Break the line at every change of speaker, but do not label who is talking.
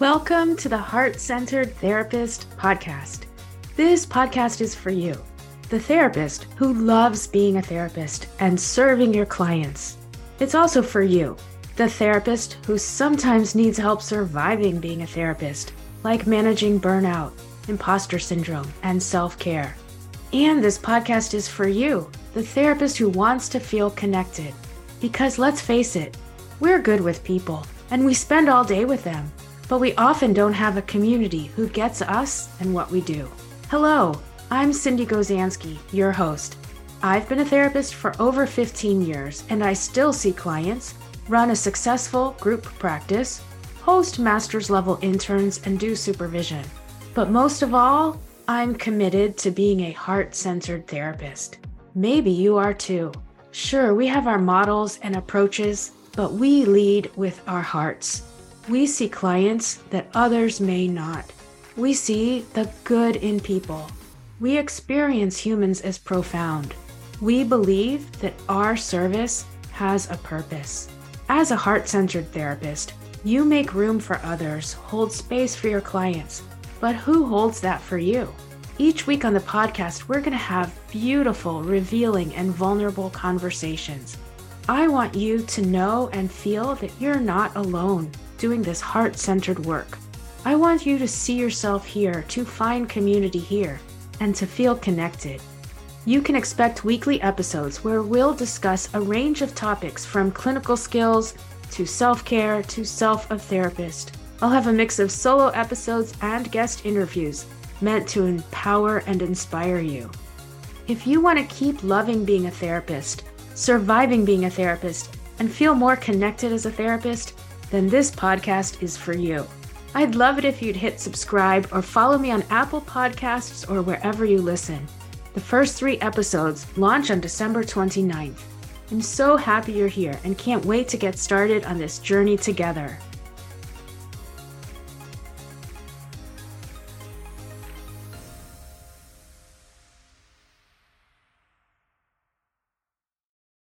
Welcome to the Heart Centered Therapist Podcast. This podcast is for you, the therapist who loves being a therapist and serving your clients. It's also for you, the therapist who sometimes needs help surviving being a therapist, like managing burnout, imposter syndrome, and self care. And this podcast is for you, the therapist who wants to feel connected. Because let's face it, we're good with people and we spend all day with them but we often don't have a community who gets us and what we do. Hello, I'm Sindee Gozansky, your host. I've been a therapist for over 15 years, and I still see clients, run a successful group practice, host master's level interns, and do supervision. But most of all, I'm committed to being a heart centered therapist. Maybe you are too. Sure, we have our models and approaches, but we lead with our hearts. We see clients that others may not. We see the good in people. We experience humans as profound. We believe that our service has a purpose. As a heart centered therapist, you make room for others, hold space for your clients. But who holds that for you? Each week on the podcast, we're going to have beautiful, revealing, and vulnerable conversations. I want you to know and feel that you're not alone doing this heart centered work. I want you to see yourself here, to find community here, and to feel connected. You can expect weekly episodes where we'll discuss a range of topics from clinical skills to self care to self of therapist. I'll have a mix of solo episodes and guest interviews meant to empower and inspire you. If you want to keep loving being a therapist, surviving being a therapist, and feel more connected as a therapist, then this podcast is for you. I'd love it if you'd hit subscribe or follow me on Apple Podcasts or wherever you listen. The first three episodes launch on December 29th. I'm so happy you're here and can't wait to get started on this journey together.